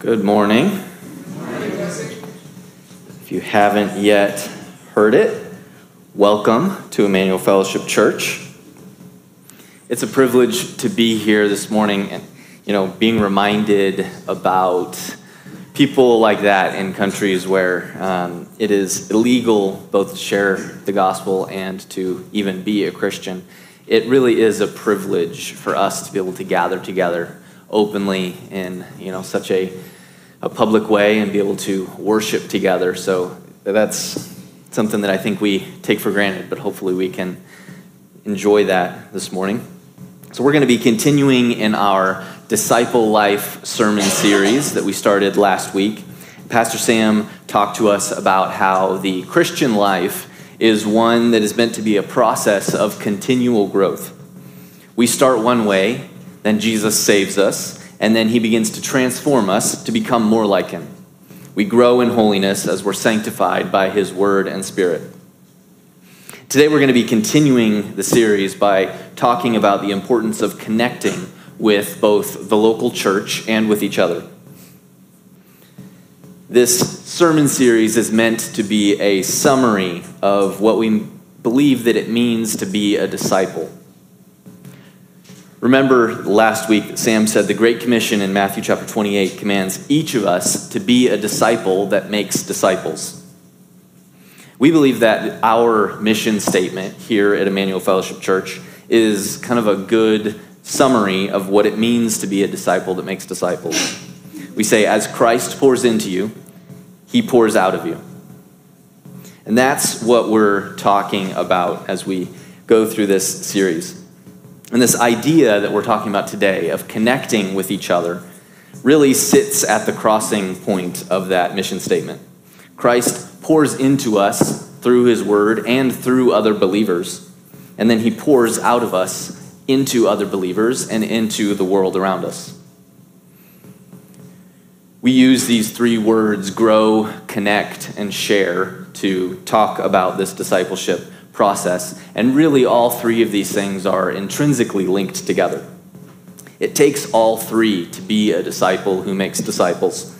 Good morning. If you haven't yet heard it, welcome to Emmanuel Fellowship Church. It's a privilege to be here this morning and, you know, being reminded about people like that in countries where um, it is illegal both to share the gospel and to even be a Christian. It really is a privilege for us to be able to gather together openly in you know such a, a public way and be able to worship together. So that's something that I think we take for granted, but hopefully we can enjoy that this morning. So we're going to be continuing in our disciple life sermon series that we started last week. Pastor Sam talked to us about how the Christian life is one that is meant to be a process of continual growth. We start one way, then Jesus saves us, and then he begins to transform us to become more like him. We grow in holiness as we're sanctified by his word and spirit. Today, we're going to be continuing the series by talking about the importance of connecting with both the local church and with each other. This sermon series is meant to be a summary of what we believe that it means to be a disciple. Remember last week Sam said the Great Commission in Matthew chapter 28 commands each of us to be a disciple that makes disciples. We believe that our mission statement here at Emmanuel Fellowship Church is kind of a good summary of what it means to be a disciple that makes disciples. We say, as Christ pours into you, he pours out of you. And that's what we're talking about as we go through this series. And this idea that we're talking about today of connecting with each other really sits at the crossing point of that mission statement. Christ pours into us through his word and through other believers, and then he pours out of us into other believers and into the world around us. We use these three words grow, connect, and share to talk about this discipleship process. And really, all three of these things are intrinsically linked together. It takes all three to be a disciple who makes disciples,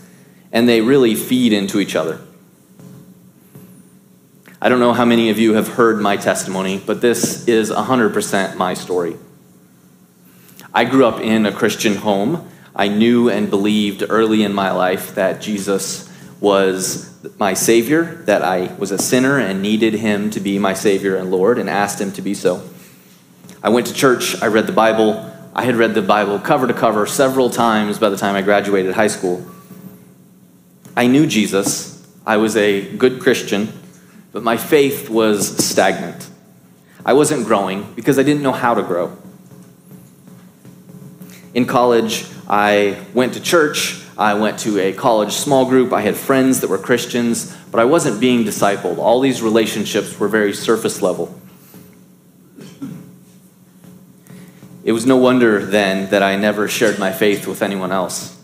and they really feed into each other. I don't know how many of you have heard my testimony, but this is 100% my story. I grew up in a Christian home. I knew and believed early in my life that Jesus was my Savior, that I was a sinner and needed Him to be my Savior and Lord, and asked Him to be so. I went to church, I read the Bible. I had read the Bible cover to cover several times by the time I graduated high school. I knew Jesus, I was a good Christian, but my faith was stagnant. I wasn't growing because I didn't know how to grow. In college, I went to church. I went to a college small group. I had friends that were Christians, but I wasn't being discipled. All these relationships were very surface level. It was no wonder then that I never shared my faith with anyone else.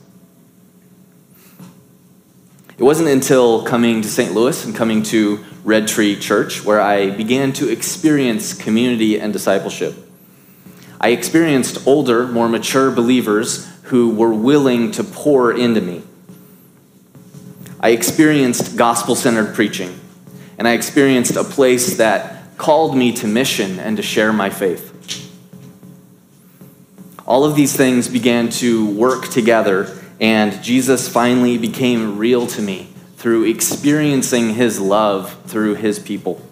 It wasn't until coming to St. Louis and coming to Red Tree Church where I began to experience community and discipleship. I experienced older, more mature believers who were willing to pour into me. I experienced gospel centered preaching, and I experienced a place that called me to mission and to share my faith. All of these things began to work together, and Jesus finally became real to me through experiencing his love through his people.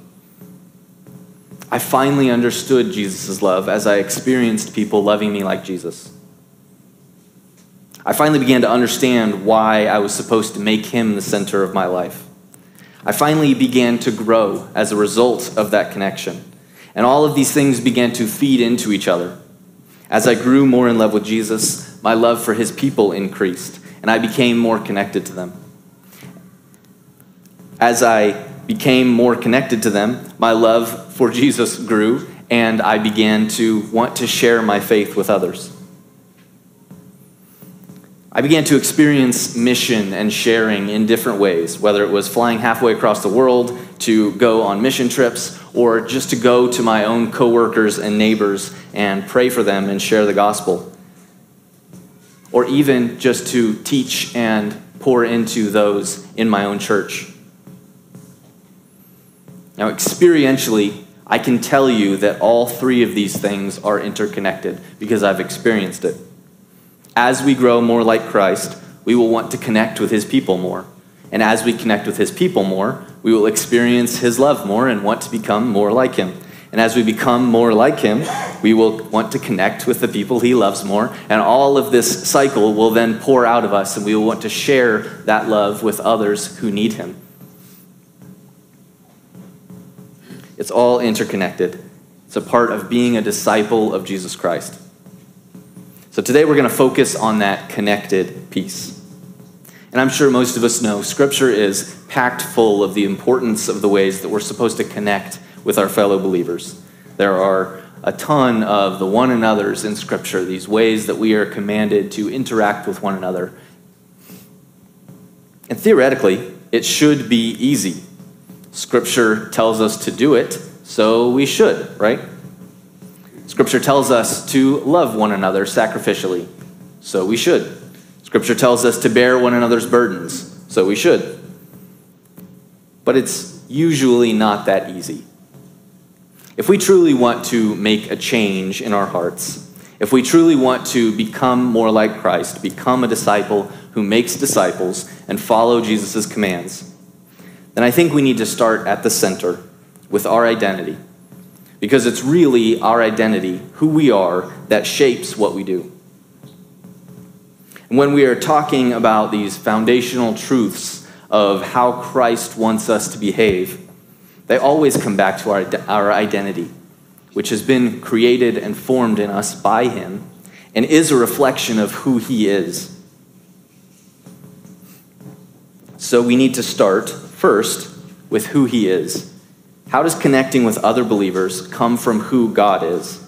I finally understood Jesus' love as I experienced people loving me like Jesus. I finally began to understand why I was supposed to make him the center of my life. I finally began to grow as a result of that connection. And all of these things began to feed into each other. As I grew more in love with Jesus, my love for his people increased, and I became more connected to them. As I became more connected to them, my love for Jesus grew, and I began to want to share my faith with others. I began to experience mission and sharing in different ways, whether it was flying halfway across the world to go on mission trips or just to go to my own coworkers and neighbors and pray for them and share the gospel. or even just to teach and pour into those in my own church. Now, experientially, I can tell you that all three of these things are interconnected because I've experienced it. As we grow more like Christ, we will want to connect with his people more. And as we connect with his people more, we will experience his love more and want to become more like him. And as we become more like him, we will want to connect with the people he loves more. And all of this cycle will then pour out of us, and we will want to share that love with others who need him. It's all interconnected. It's a part of being a disciple of Jesus Christ. So today we're going to focus on that connected piece. And I'm sure most of us know Scripture is packed full of the importance of the ways that we're supposed to connect with our fellow believers. There are a ton of the one another's in Scripture, these ways that we are commanded to interact with one another. And theoretically, it should be easy. Scripture tells us to do it, so we should, right? Scripture tells us to love one another sacrificially, so we should. Scripture tells us to bear one another's burdens, so we should. But it's usually not that easy. If we truly want to make a change in our hearts, if we truly want to become more like Christ, become a disciple who makes disciples, and follow Jesus' commands, then I think we need to start at the center with our identity. Because it's really our identity, who we are, that shapes what we do. And when we are talking about these foundational truths of how Christ wants us to behave, they always come back to our, our identity, which has been created and formed in us by Him and is a reflection of who He is. So we need to start first with who He is. How does connecting with other believers come from who God is?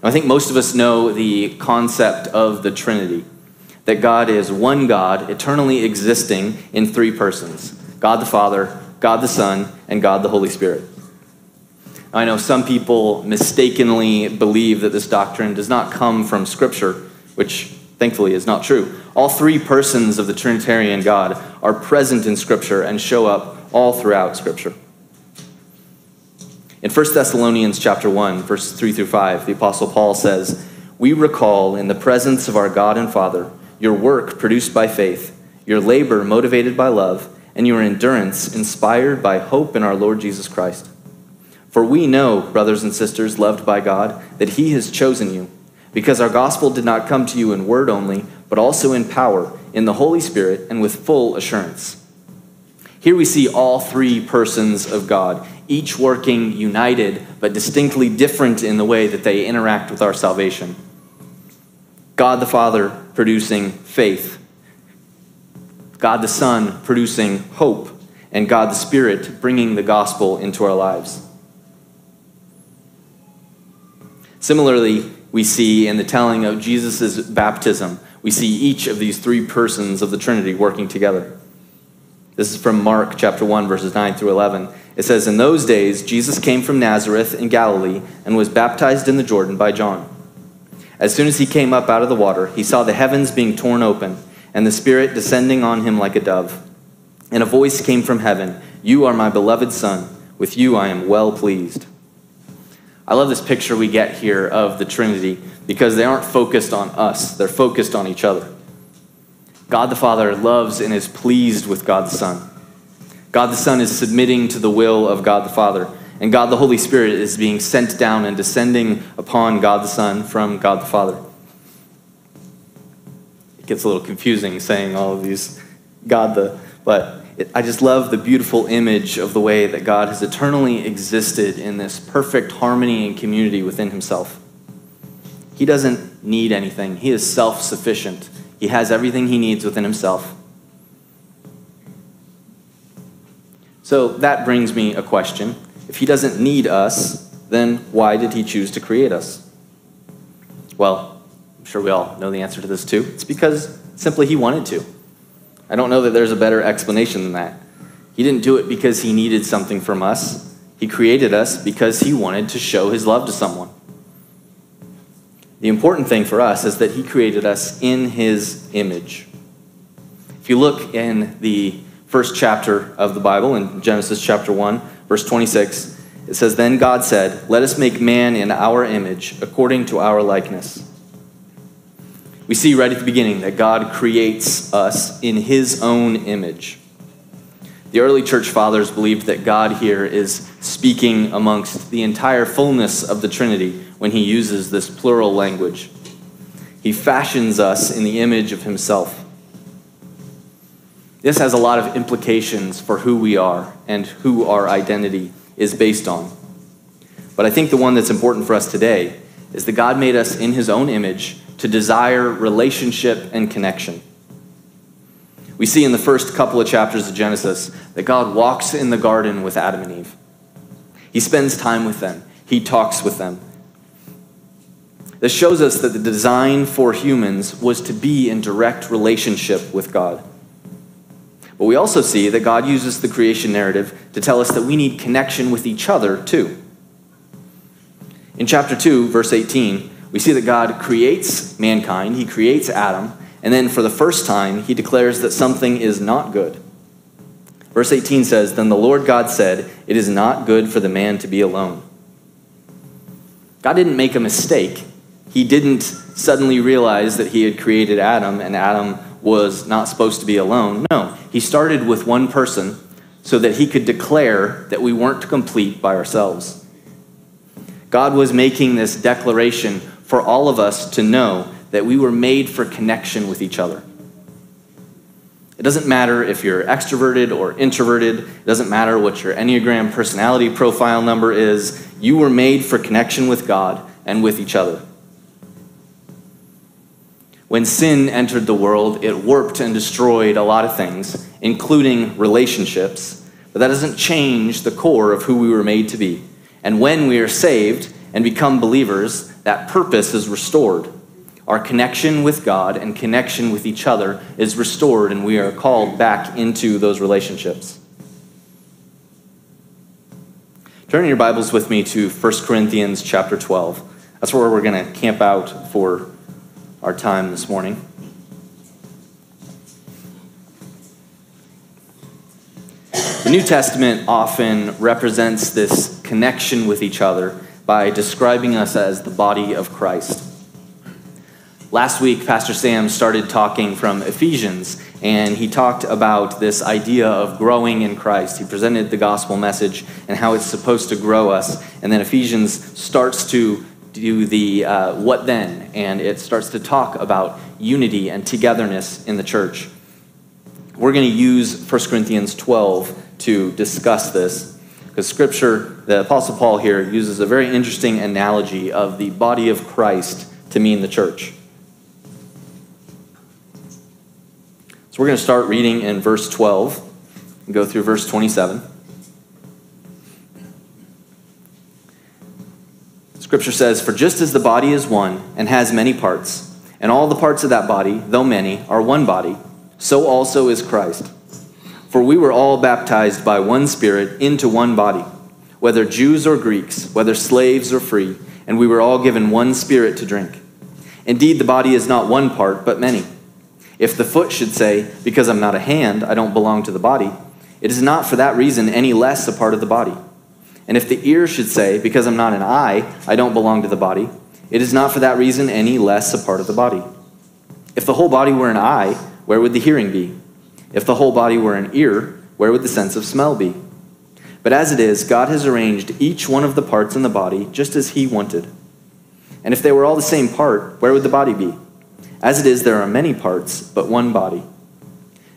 I think most of us know the concept of the Trinity that God is one God, eternally existing in three persons God the Father, God the Son, and God the Holy Spirit. I know some people mistakenly believe that this doctrine does not come from Scripture, which thankfully is not true. All three persons of the Trinitarian God are present in Scripture and show up all throughout Scripture. In 1 Thessalonians chapter 1, verses 3 through 5, the Apostle Paul says, We recall in the presence of our God and Father your work produced by faith, your labor motivated by love, and your endurance inspired by hope in our Lord Jesus Christ. For we know, brothers and sisters loved by God, that He has chosen you, because our gospel did not come to you in word only, but also in power, in the Holy Spirit, and with full assurance. Here we see all three persons of God, each working united, but distinctly different in the way that they interact with our salvation. God the Father producing faith, God the Son producing hope, and God the Spirit bringing the gospel into our lives. Similarly, we see in the telling of Jesus' baptism, we see each of these three persons of the Trinity working together. This is from Mark chapter 1, verses 9 through 11. It says, In those days, Jesus came from Nazareth in Galilee and was baptized in the Jordan by John. As soon as he came up out of the water, he saw the heavens being torn open and the Spirit descending on him like a dove. And a voice came from heaven You are my beloved Son. With you I am well pleased. I love this picture we get here of the Trinity because they aren't focused on us, they're focused on each other. God the Father loves and is pleased with God the Son. God the Son is submitting to the will of God the Father, and God the Holy Spirit is being sent down and descending upon God the Son from God the Father it gets a little confusing saying all of these God the, but it, I just love the beautiful image of the way that God has eternally existed in this perfect harmony and community within himself. He doesn't need anything, he is self sufficient. He has everything he needs within himself. So that brings me a question. If he doesn't need us, then why did he choose to create us? Well, I'm sure we all know the answer to this too. It's because simply he wanted to. I don't know that there's a better explanation than that. He didn't do it because he needed something from us. He created us because he wanted to show his love to someone. The important thing for us is that He created us in His image. If you look in the first chapter of the Bible, in Genesis chapter 1, verse 26, it says, Then God said, Let us make man in our image, according to our likeness. We see right at the beginning that God creates us in his own image. The early church fathers believed that God here is speaking amongst the entire fullness of the Trinity when he uses this plural language. He fashions us in the image of himself. This has a lot of implications for who we are and who our identity is based on. But I think the one that's important for us today is that God made us in his own image to desire relationship and connection. We see in the first couple of chapters of Genesis that God walks in the garden with Adam and Eve. He spends time with them, he talks with them. This shows us that the design for humans was to be in direct relationship with God. But we also see that God uses the creation narrative to tell us that we need connection with each other too. In chapter 2, verse 18, we see that God creates mankind, He creates Adam, and then for the first time, He declares that something is not good. Verse 18 says, Then the Lord God said, It is not good for the man to be alone. God didn't make a mistake. He didn't suddenly realize that He had created Adam and Adam was not supposed to be alone. No, He started with one person so that He could declare that we weren't complete by ourselves. God was making this declaration for all of us to know that we were made for connection with each other. It doesn't matter if you're extroverted or introverted, it doesn't matter what your Enneagram personality profile number is. You were made for connection with God and with each other. When sin entered the world, it warped and destroyed a lot of things, including relationships, but that doesn't change the core of who we were made to be. And when we are saved and become believers, that purpose is restored. Our connection with God and connection with each other is restored, and we are called back into those relationships. Turn your Bibles with me to 1 Corinthians chapter 12. That's where we're going to camp out for our time this morning. The New Testament often represents this connection with each other by describing us as the body of Christ. Last week, Pastor Sam started talking from Ephesians, and he talked about this idea of growing in Christ. He presented the gospel message and how it's supposed to grow us. And then Ephesians starts to do the uh, what then, and it starts to talk about unity and togetherness in the church. We're going to use 1 Corinthians 12 to discuss this because Scripture, the Apostle Paul here uses a very interesting analogy of the body of Christ to mean the church. So we're going to start reading in verse 12 and go through verse 27. Scripture says, For just as the body is one and has many parts, and all the parts of that body, though many, are one body, so also is Christ. For we were all baptized by one Spirit into one body, whether Jews or Greeks, whether slaves or free, and we were all given one Spirit to drink. Indeed, the body is not one part, but many. If the foot should say, Because I'm not a hand, I don't belong to the body, it is not for that reason any less a part of the body. And if the ear should say, Because I'm not an eye, I don't belong to the body, it is not for that reason any less a part of the body. If the whole body were an eye, where would the hearing be? If the whole body were an ear, where would the sense of smell be? But as it is, God has arranged each one of the parts in the body just as He wanted. And if they were all the same part, where would the body be? As it is, there are many parts, but one body.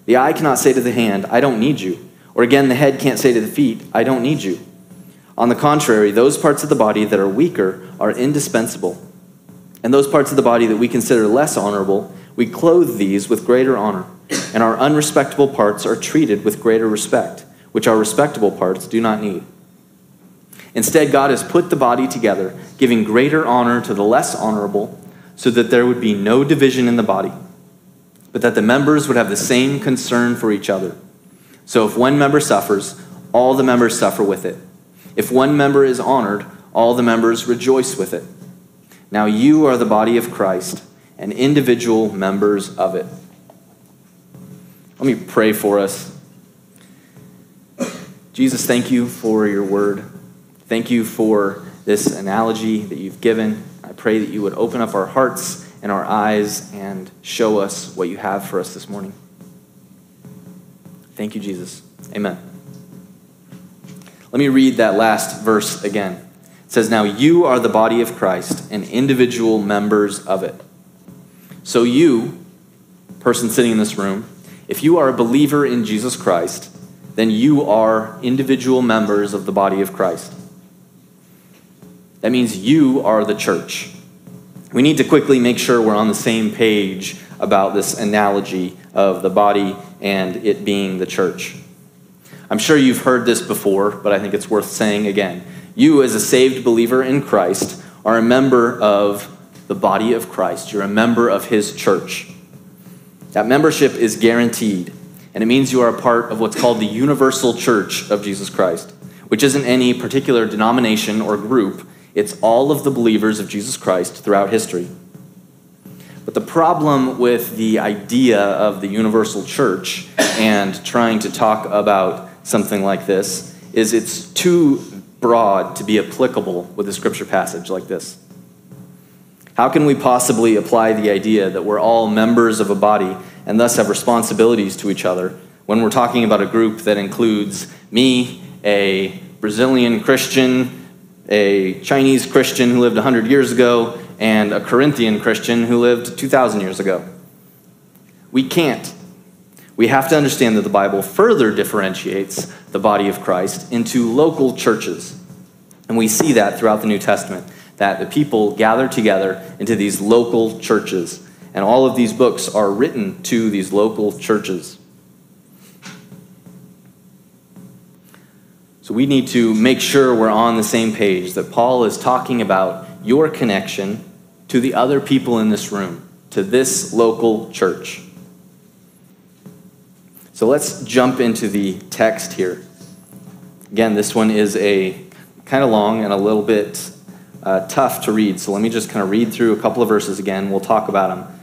The eye cannot say to the hand, I don't need you. Or again, the head can't say to the feet, I don't need you. On the contrary, those parts of the body that are weaker are indispensable. And those parts of the body that we consider less honorable, we clothe these with greater honor and our unrespectable parts are treated with greater respect, which our respectable parts do not need. Instead, God has put the body together, giving greater honor to the less honorable, so that there would be no division in the body, but that the members would have the same concern for each other. So if one member suffers, all the members suffer with it. If one member is honored, all the members rejoice with it. Now you are the body of Christ and individual members of it. Let me pray for us. Jesus, thank you for your word. Thank you for this analogy that you've given. I pray that you would open up our hearts and our eyes and show us what you have for us this morning. Thank you, Jesus. Amen. Let me read that last verse again. It says, Now you are the body of Christ and individual members of it. So, you, person sitting in this room, if you are a believer in Jesus Christ, then you are individual members of the body of Christ. That means you are the church. We need to quickly make sure we're on the same page about this analogy of the body and it being the church. I'm sure you've heard this before, but I think it's worth saying again. You, as a saved believer in Christ, are a member of the body of Christ. You're a member of his church. That membership is guaranteed, and it means you are a part of what's called the universal church of Jesus Christ, which isn't any particular denomination or group, it's all of the believers of Jesus Christ throughout history. But the problem with the idea of the universal church and trying to talk about something like this is it's too broad to be applicable with a scripture passage like this. How can we possibly apply the idea that we're all members of a body and thus have responsibilities to each other when we're talking about a group that includes me, a Brazilian Christian, a Chinese Christian who lived 100 years ago, and a Corinthian Christian who lived 2,000 years ago? We can't we have to understand that the Bible further differentiates the body of Christ into local churches. And we see that throughout the New Testament, that the people gather together into these local churches. And all of these books are written to these local churches. So we need to make sure we're on the same page, that Paul is talking about your connection to the other people in this room, to this local church. So let's jump into the text here. Again, this one is a kind of long and a little bit uh, tough to read. So let me just kind of read through a couple of verses again. We'll talk about them.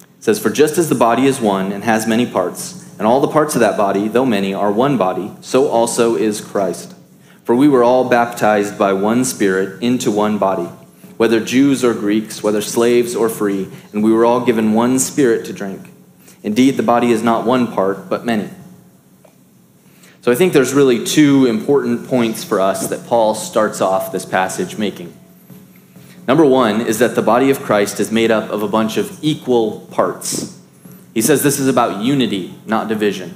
It says, For just as the body is one and has many parts, and all the parts of that body, though many, are one body, so also is Christ. For we were all baptized by one Spirit into one body, whether Jews or Greeks, whether slaves or free, and we were all given one Spirit to drink. Indeed, the body is not one part, but many. So I think there's really two important points for us that Paul starts off this passage making. Number one is that the body of Christ is made up of a bunch of equal parts. He says this is about unity, not division.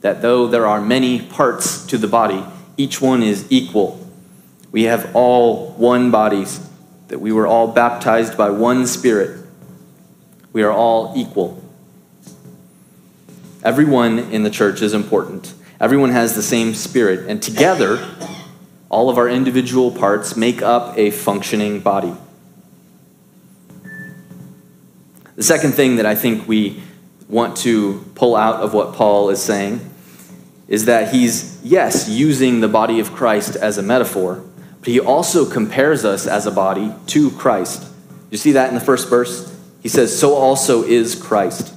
That though there are many parts to the body, each one is equal. We have all one bodies, that we were all baptized by one Spirit. We are all equal. Everyone in the church is important. Everyone has the same spirit, and together, all of our individual parts make up a functioning body. The second thing that I think we want to pull out of what Paul is saying is that he's, yes, using the body of Christ as a metaphor, but he also compares us as a body to Christ. You see that in the first verse? He says, So also is Christ.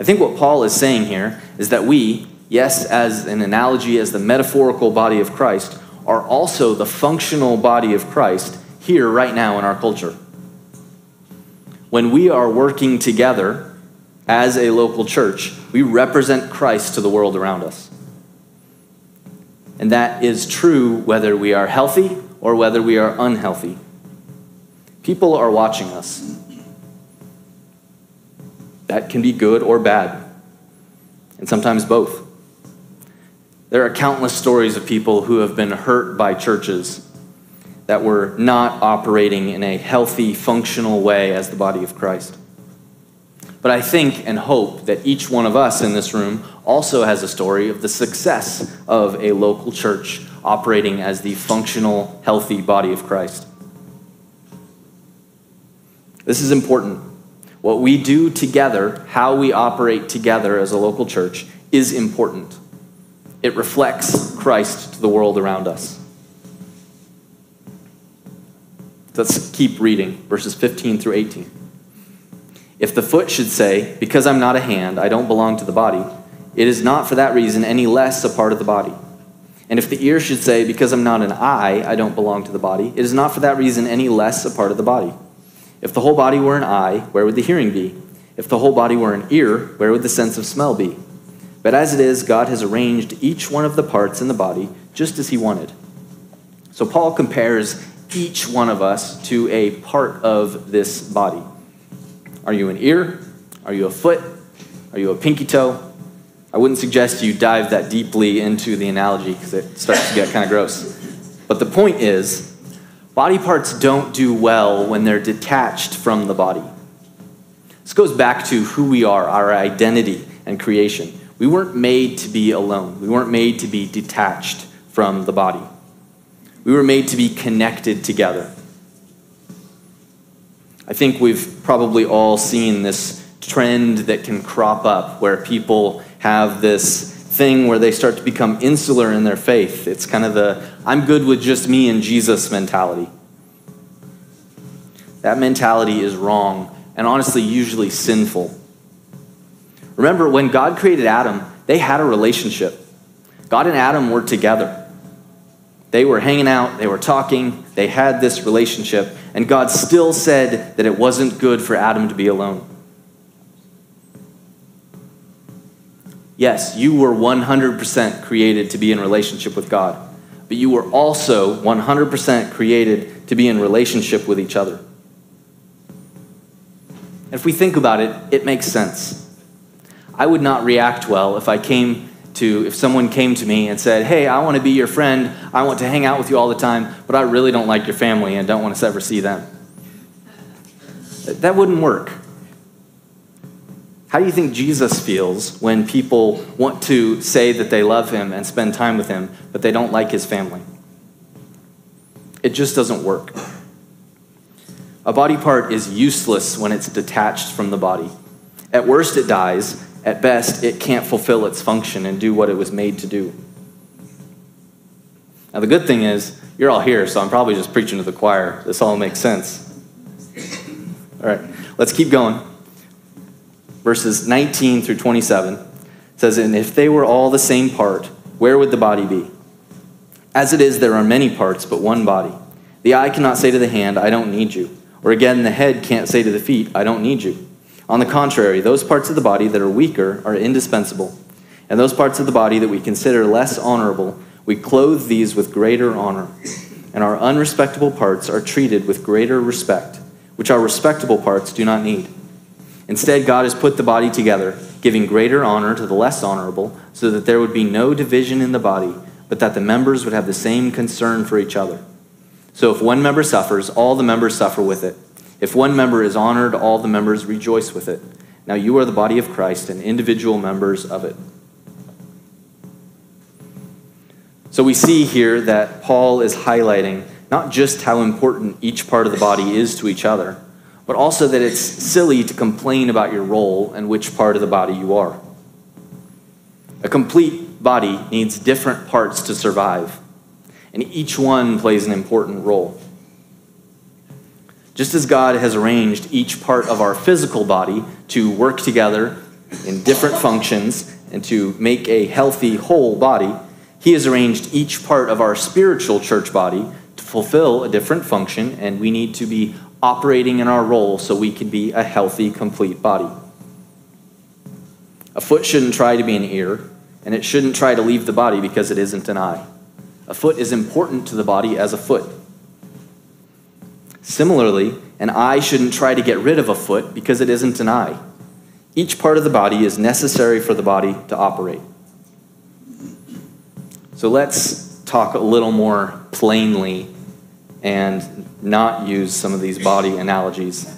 I think what Paul is saying here is that we, yes, as an analogy, as the metaphorical body of Christ, are also the functional body of Christ here right now in our culture. When we are working together as a local church, we represent Christ to the world around us. And that is true whether we are healthy or whether we are unhealthy. People are watching us. That can be good or bad, and sometimes both. There are countless stories of people who have been hurt by churches that were not operating in a healthy, functional way as the body of Christ. But I think and hope that each one of us in this room also has a story of the success of a local church operating as the functional, healthy body of Christ. This is important what we do together, how we operate together as a local church, is important. It reflects Christ to the world around us. Let's keep reading, verses 15 through 18. If the foot should say, Because I'm not a hand, I don't belong to the body, it is not for that reason any less a part of the body. And if the ear should say, Because I'm not an eye, I don't belong to the body, it is not for that reason any less a part of the body. If the whole body were an eye, where would the hearing be? If the whole body were an ear, where would the sense of smell be? But as it is, God has arranged each one of the parts in the body just as He wanted. So Paul compares each one of us to a part of this body. Are you an ear? Are you a foot? Are you a pinky toe? I wouldn't suggest you dive that deeply into the analogy because it starts to get kind of gross. But the point is, body parts don't do well when they're detached from the body. This goes back to who we are, our identity and creation. We weren't made to be alone, we weren't made to be detached from the body. We were made to be connected together. I think we've probably all seen this trend that can crop up where people have this thing where they start to become insular in their faith. It's kind of the I'm good with just me and Jesus mentality. That mentality is wrong and honestly, usually sinful. Remember, when God created Adam, they had a relationship. God and Adam were together. They were hanging out, they were talking, they had this relationship, and God still said that it wasn't good for Adam to be alone. Yes, you were 100% created to be in relationship with God, but you were also 100% created to be in relationship with each other. If we think about it, it makes sense. I would not react well if I came to, if someone came to me and said, Hey, I want to be your friend, I want to hang out with you all the time, but I really don't like your family and don't want to ever see them. That wouldn't work. How do you think Jesus feels when people want to say that they love him and spend time with him, but they don't like his family? It just doesn't work. A body part is useless when it's detached from the body. At worst, it dies. At best, it can't fulfill its function and do what it was made to do. Now, the good thing is, you're all here, so I'm probably just preaching to the choir. This all makes sense. All right, let's keep going verses 19 through 27 says, And if they were all the same part, where would the body be? As it is, there are many parts, but one body. The eye cannot say to the hand, I don't need you. Or again, the head can't say to the feet, I don't need you. On the contrary, those parts of the body that are weaker are indispensable. And those parts of the body that we consider less honorable, we clothe these with greater honor. And our unrespectable parts are treated with greater respect, which our respectable parts do not need. Instead, God has put the body together, giving greater honor to the less honorable, so that there would be no division in the body, but that the members would have the same concern for each other. So if one member suffers, all the members suffer with it. If one member is honored, all the members rejoice with it. Now you are the body of Christ and individual members of it. So we see here that Paul is highlighting not just how important each part of the body is to each other but also that it's silly to complain about your role and which part of the body you are. A complete body needs different parts to survive, and each one plays an important role. Just as God has arranged each part of our physical body to work together in different functions and to make a healthy whole body, He has arranged each part of our spiritual church body to fulfill a different function, and we need to be operating in our role so we can be a healthy, complete body. A foot shouldn't try to be an ear, and it shouldn't try to leave the body because it isn't an eye. A foot is important to the body as a foot. Similarly, an eye shouldn't try to get rid of a foot because it isn't an eye. Each part of the body is necessary for the body to operate. So let's talk a little more plainly and not use some of these body analogies.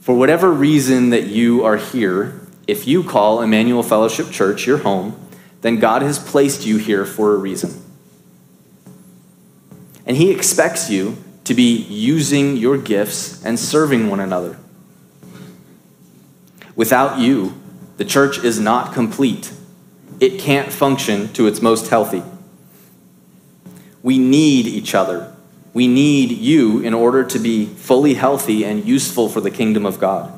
For whatever reason that you are here, if you call Emmanuel Fellowship Church your home, then God has placed you here for a reason. And He expects you to be using your gifts and serving one another. Without you, the church is not complete. It can't function to its most healthy. We need each other We need you in order to be fully healthy and useful for the kingdom of God.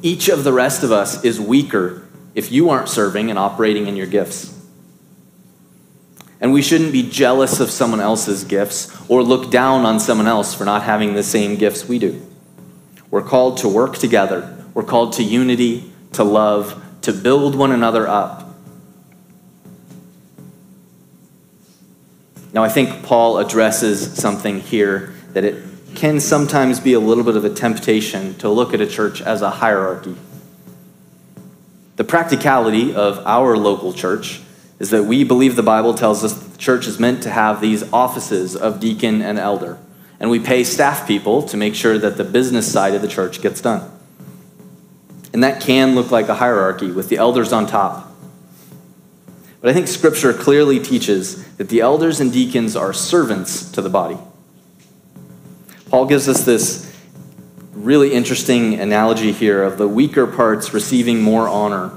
Each of the rest of us is weaker if you aren't serving and operating in your gifts. And we shouldn't be jealous of someone else's gifts or look down on someone else for not having the same gifts we do. We're called to work together, we're called to unity, to love, to build one another up. Now, I think Paul addresses something here that it can sometimes be a little bit of a temptation to look at a church as a hierarchy. The practicality of our local church is that we believe the Bible tells us the church is meant to have these offices of deacon and elder. And we pay staff people to make sure that the business side of the church gets done. And that can look like a hierarchy with the elders on top but I think Scripture clearly teaches that the elders and deacons are servants to the body. Paul gives us this really interesting analogy here of the weaker parts receiving more honor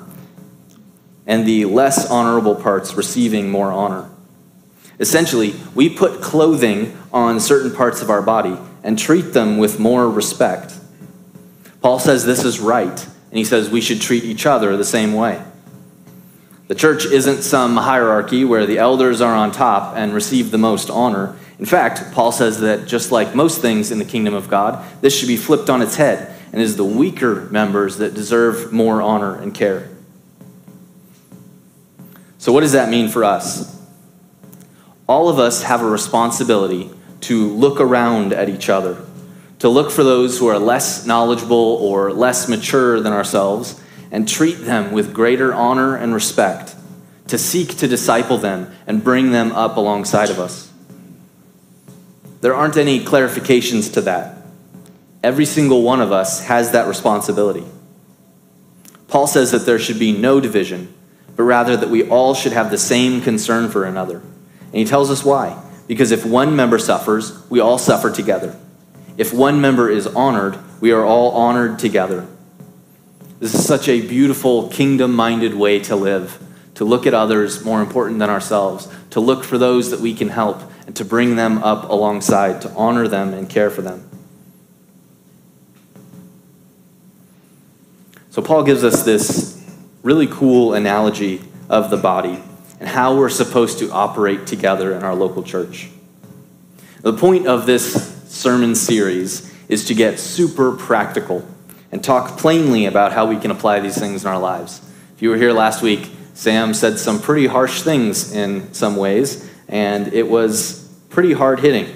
and the less honorable parts receiving more honor. Essentially, we put clothing on certain parts of our body and treat them with more respect. Paul says this is right, and he says we should treat each other the same way. The church isn't some hierarchy where the elders are on top and receive the most honor. In fact, Paul says that just like most things in the kingdom of God, this should be flipped on its head and is the weaker members that deserve more honor and care. So, what does that mean for us? All of us have a responsibility to look around at each other, to look for those who are less knowledgeable or less mature than ourselves and treat them with greater honor and respect, to seek to disciple them and bring them up alongside of us. There aren't any clarifications to that. Every single one of us has that responsibility. Paul says that there should be no division, but rather that we all should have the same concern for another. And he tells us why. Because if one member suffers, we all suffer together. If one member is honored, we are all honored together. This is such a beautiful, kingdom minded way to live, to look at others more important than ourselves, to look for those that we can help, and to bring them up alongside, to honor them and care for them. So, Paul gives us this really cool analogy of the body and how we're supposed to operate together in our local church. The point of this sermon series is to get super practical and talk plainly about how we can apply these things in our lives. If you were here last week, Sam said some pretty harsh things in some ways, and it was pretty hard hitting.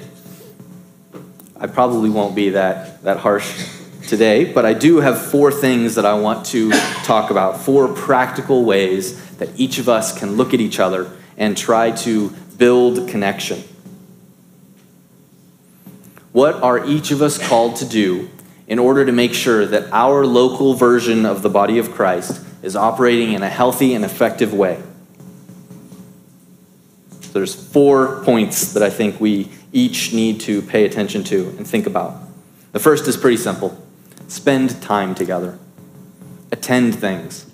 I probably won't be that, that harsh today, but I do have four things that I want to talk about, four practical ways that each of us can look at each other and try to build connection. What are each of us called to do in order to make sure that our local version of the body of Christ is operating in a healthy and effective way. There's four points that I think we each need to pay attention to and think about. The first is pretty simple spend time together, attend things.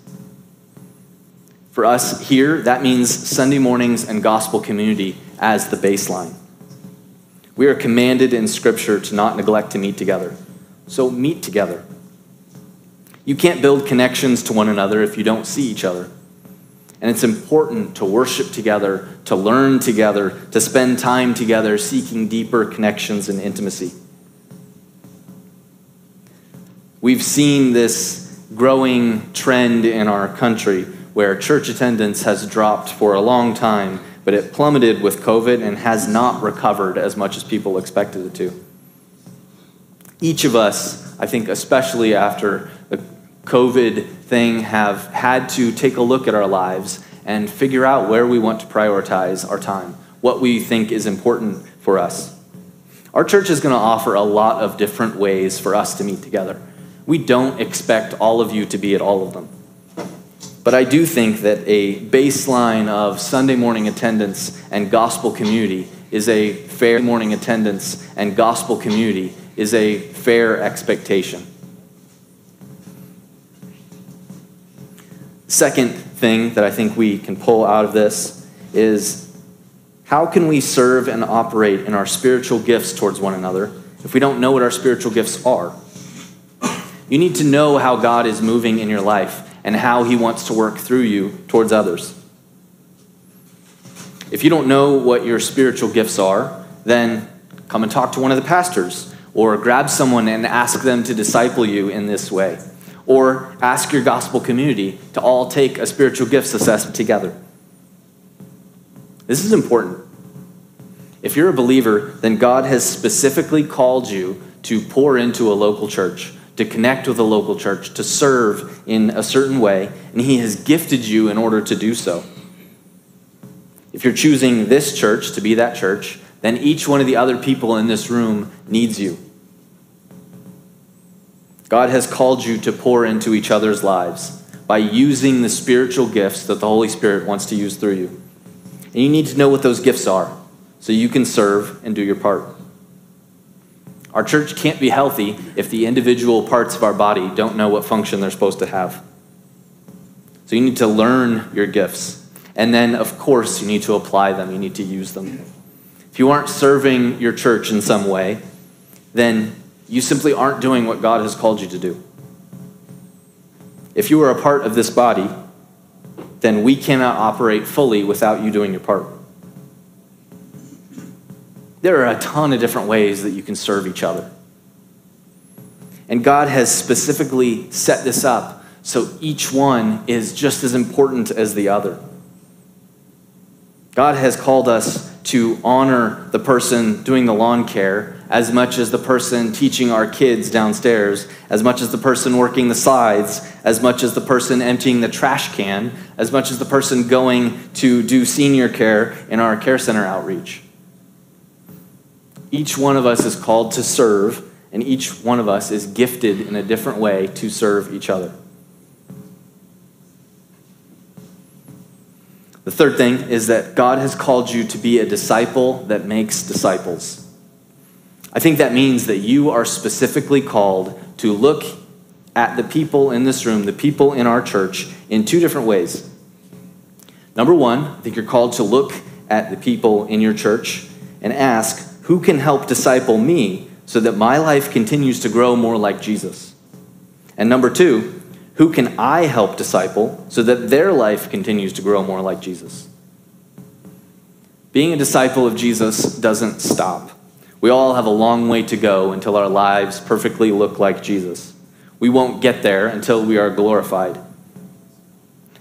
For us here, that means Sunday mornings and gospel community as the baseline. We are commanded in Scripture to not neglect to meet together. So meet together. You can't build connections to one another if you don't see each other. And it's important to worship together, to learn together, to spend time together seeking deeper connections and intimacy. We've seen this growing trend in our country where church attendance has dropped for a long time, but it plummeted with COVID and has not recovered as much as people expected it to each of us, I think, especially after the COVID thing, have had to take a look at our lives and figure out where we want to prioritize our time, what we think is important for us. Our church is going to offer a lot of different ways for us to meet together. We don't expect all of you to be at all of them. But I do think that a baseline of Sunday morning attendance and gospel community is a fair morning attendance and gospel community is a fair expectation. Second thing that I think we can pull out of this is How can we serve and operate in our spiritual gifts towards one another if we don't know what our spiritual gifts are? You need to know how God is moving in your life and how he wants to work through you towards others. If you don't know what your spiritual gifts are, then come and talk to one of the pastors or grab someone and ask them to disciple you in this way. Or ask your gospel community to all take a spiritual gifts assessment together. This is important. If you're a believer, then God has specifically called you to pour into a local church, to connect with a local church, to serve in a certain way, and He has gifted you in order to do so. If you're choosing this church to be that church, then each one of the other people in this room needs you. God has called you to pour into each other's lives by using the spiritual gifts that the Holy Spirit wants to use through you. And you need to know what those gifts are so you can serve and do your part. Our church can't be healthy if the individual parts of our body don't know what function they're supposed to have. So you need to learn your gifts. And then, of course, you need to apply them, you need to use them. If you aren't serving your church in some way, then you simply aren't doing what God has called you to do. If you are a part of this body, then we cannot operate fully without you doing your part. There are a ton of different ways that you can serve each other. And God has specifically set this up so each one is just as important as the other. God has called us to honor the person doing the lawn care as much as the person teaching our kids downstairs, as much as the person working the sides, as much as the person emptying the trash can, as much as the person going to do senior care in our care center outreach. Each one of us is called to serve, and each one of us is gifted in a different way to serve each other. The third thing is that God has called you to be a disciple that makes disciples. I think that means that you are specifically called to look at the people in this room, the people in our church, in two different ways. Number one, I think you're called to look at the people in your church and ask, who can help disciple me so that my life continues to grow more like Jesus? And number two, who can I help disciple so that their life continues to grow more like Jesus? Being a disciple of Jesus doesn't stop. We all have a long way to go until our lives perfectly look like Jesus. We won't get there until we are glorified.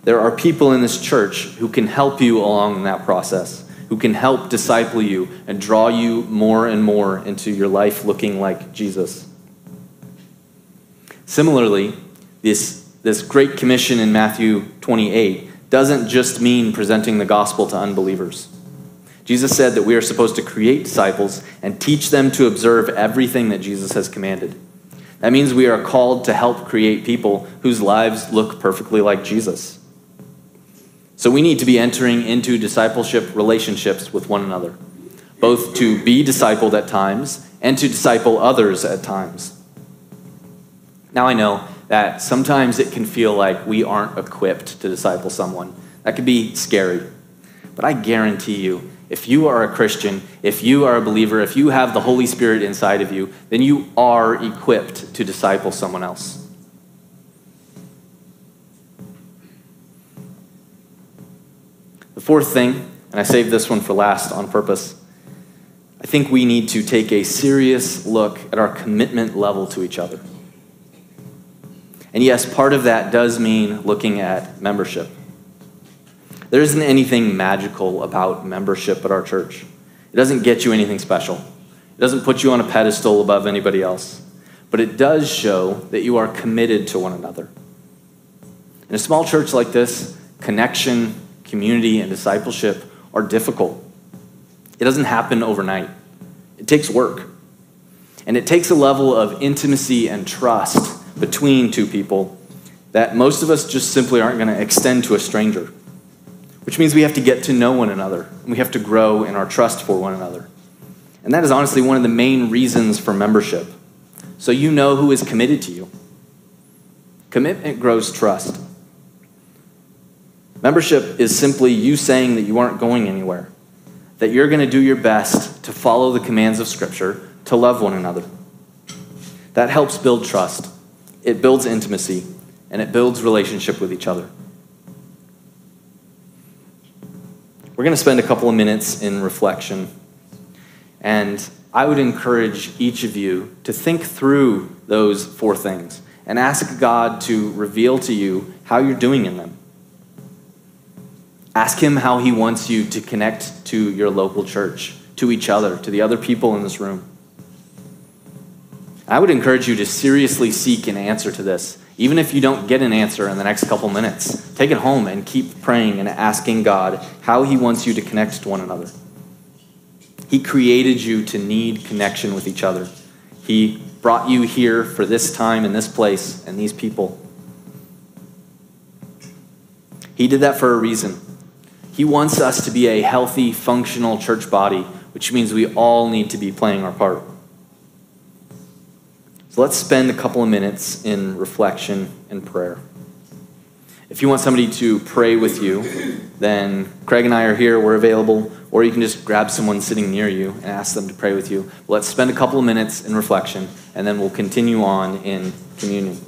There are people in this church who can help you along that process, who can help disciple you and draw you more and more into your life looking like Jesus. Similarly, this, this Great Commission in Matthew 28 doesn't just mean presenting the gospel to unbelievers. Jesus said that we are supposed to create disciples and teach them to observe everything that Jesus has commanded. That means we are called to help create people whose lives look perfectly like Jesus. So we need to be entering into discipleship relationships with one another, both to be discipled at times and to disciple others at times. Now I know that sometimes it can feel like we aren't equipped to disciple someone. That can be scary. But I guarantee you, if you are a Christian, if you are a believer, if you have the Holy Spirit inside of you, then you are equipped to disciple someone else. The fourth thing, and I saved this one for last on purpose, I think we need to take a serious look at our commitment level to each other. And yes, part of that does mean looking at membership. There isn't anything magical about membership at our church. It doesn't get you anything special. It doesn't put you on a pedestal above anybody else. But it does show that you are committed to one another. In a small church like this, connection, community, and discipleship are difficult. It doesn't happen overnight, it takes work. And it takes a level of intimacy and trust between two people that most of us just simply aren't going to extend to a stranger which means we have to get to know one another and we have to grow in our trust for one another. And that is honestly one of the main reasons for membership. So you know who is committed to you. Commitment grows trust. Membership is simply you saying that you aren't going anywhere, that you're going to do your best to follow the commands of Scripture to love one another. That helps build trust, it builds intimacy, and it builds relationship with each other. We're going to spend a couple of minutes in reflection. And I would encourage each of you to think through those four things and ask God to reveal to you how you're doing in them. Ask Him how He wants you to connect to your local church, to each other, to the other people in this room. I would encourage you to seriously seek an answer to this. Even if you don't get an answer in the next couple minutes, take it home and keep praying and asking God how He wants you to connect to one another. He created you to need connection with each other. He brought you here for this time and this place and these people. He did that for a reason. He wants us to be a healthy, functional church body, which means we all need to be playing our part. So let's spend a couple of minutes in reflection and prayer. If you want somebody to pray with you, then Craig and I are here, we're available, or you can just grab someone sitting near you and ask them to pray with you. Let's spend a couple of minutes in reflection, and then we'll continue on in communion.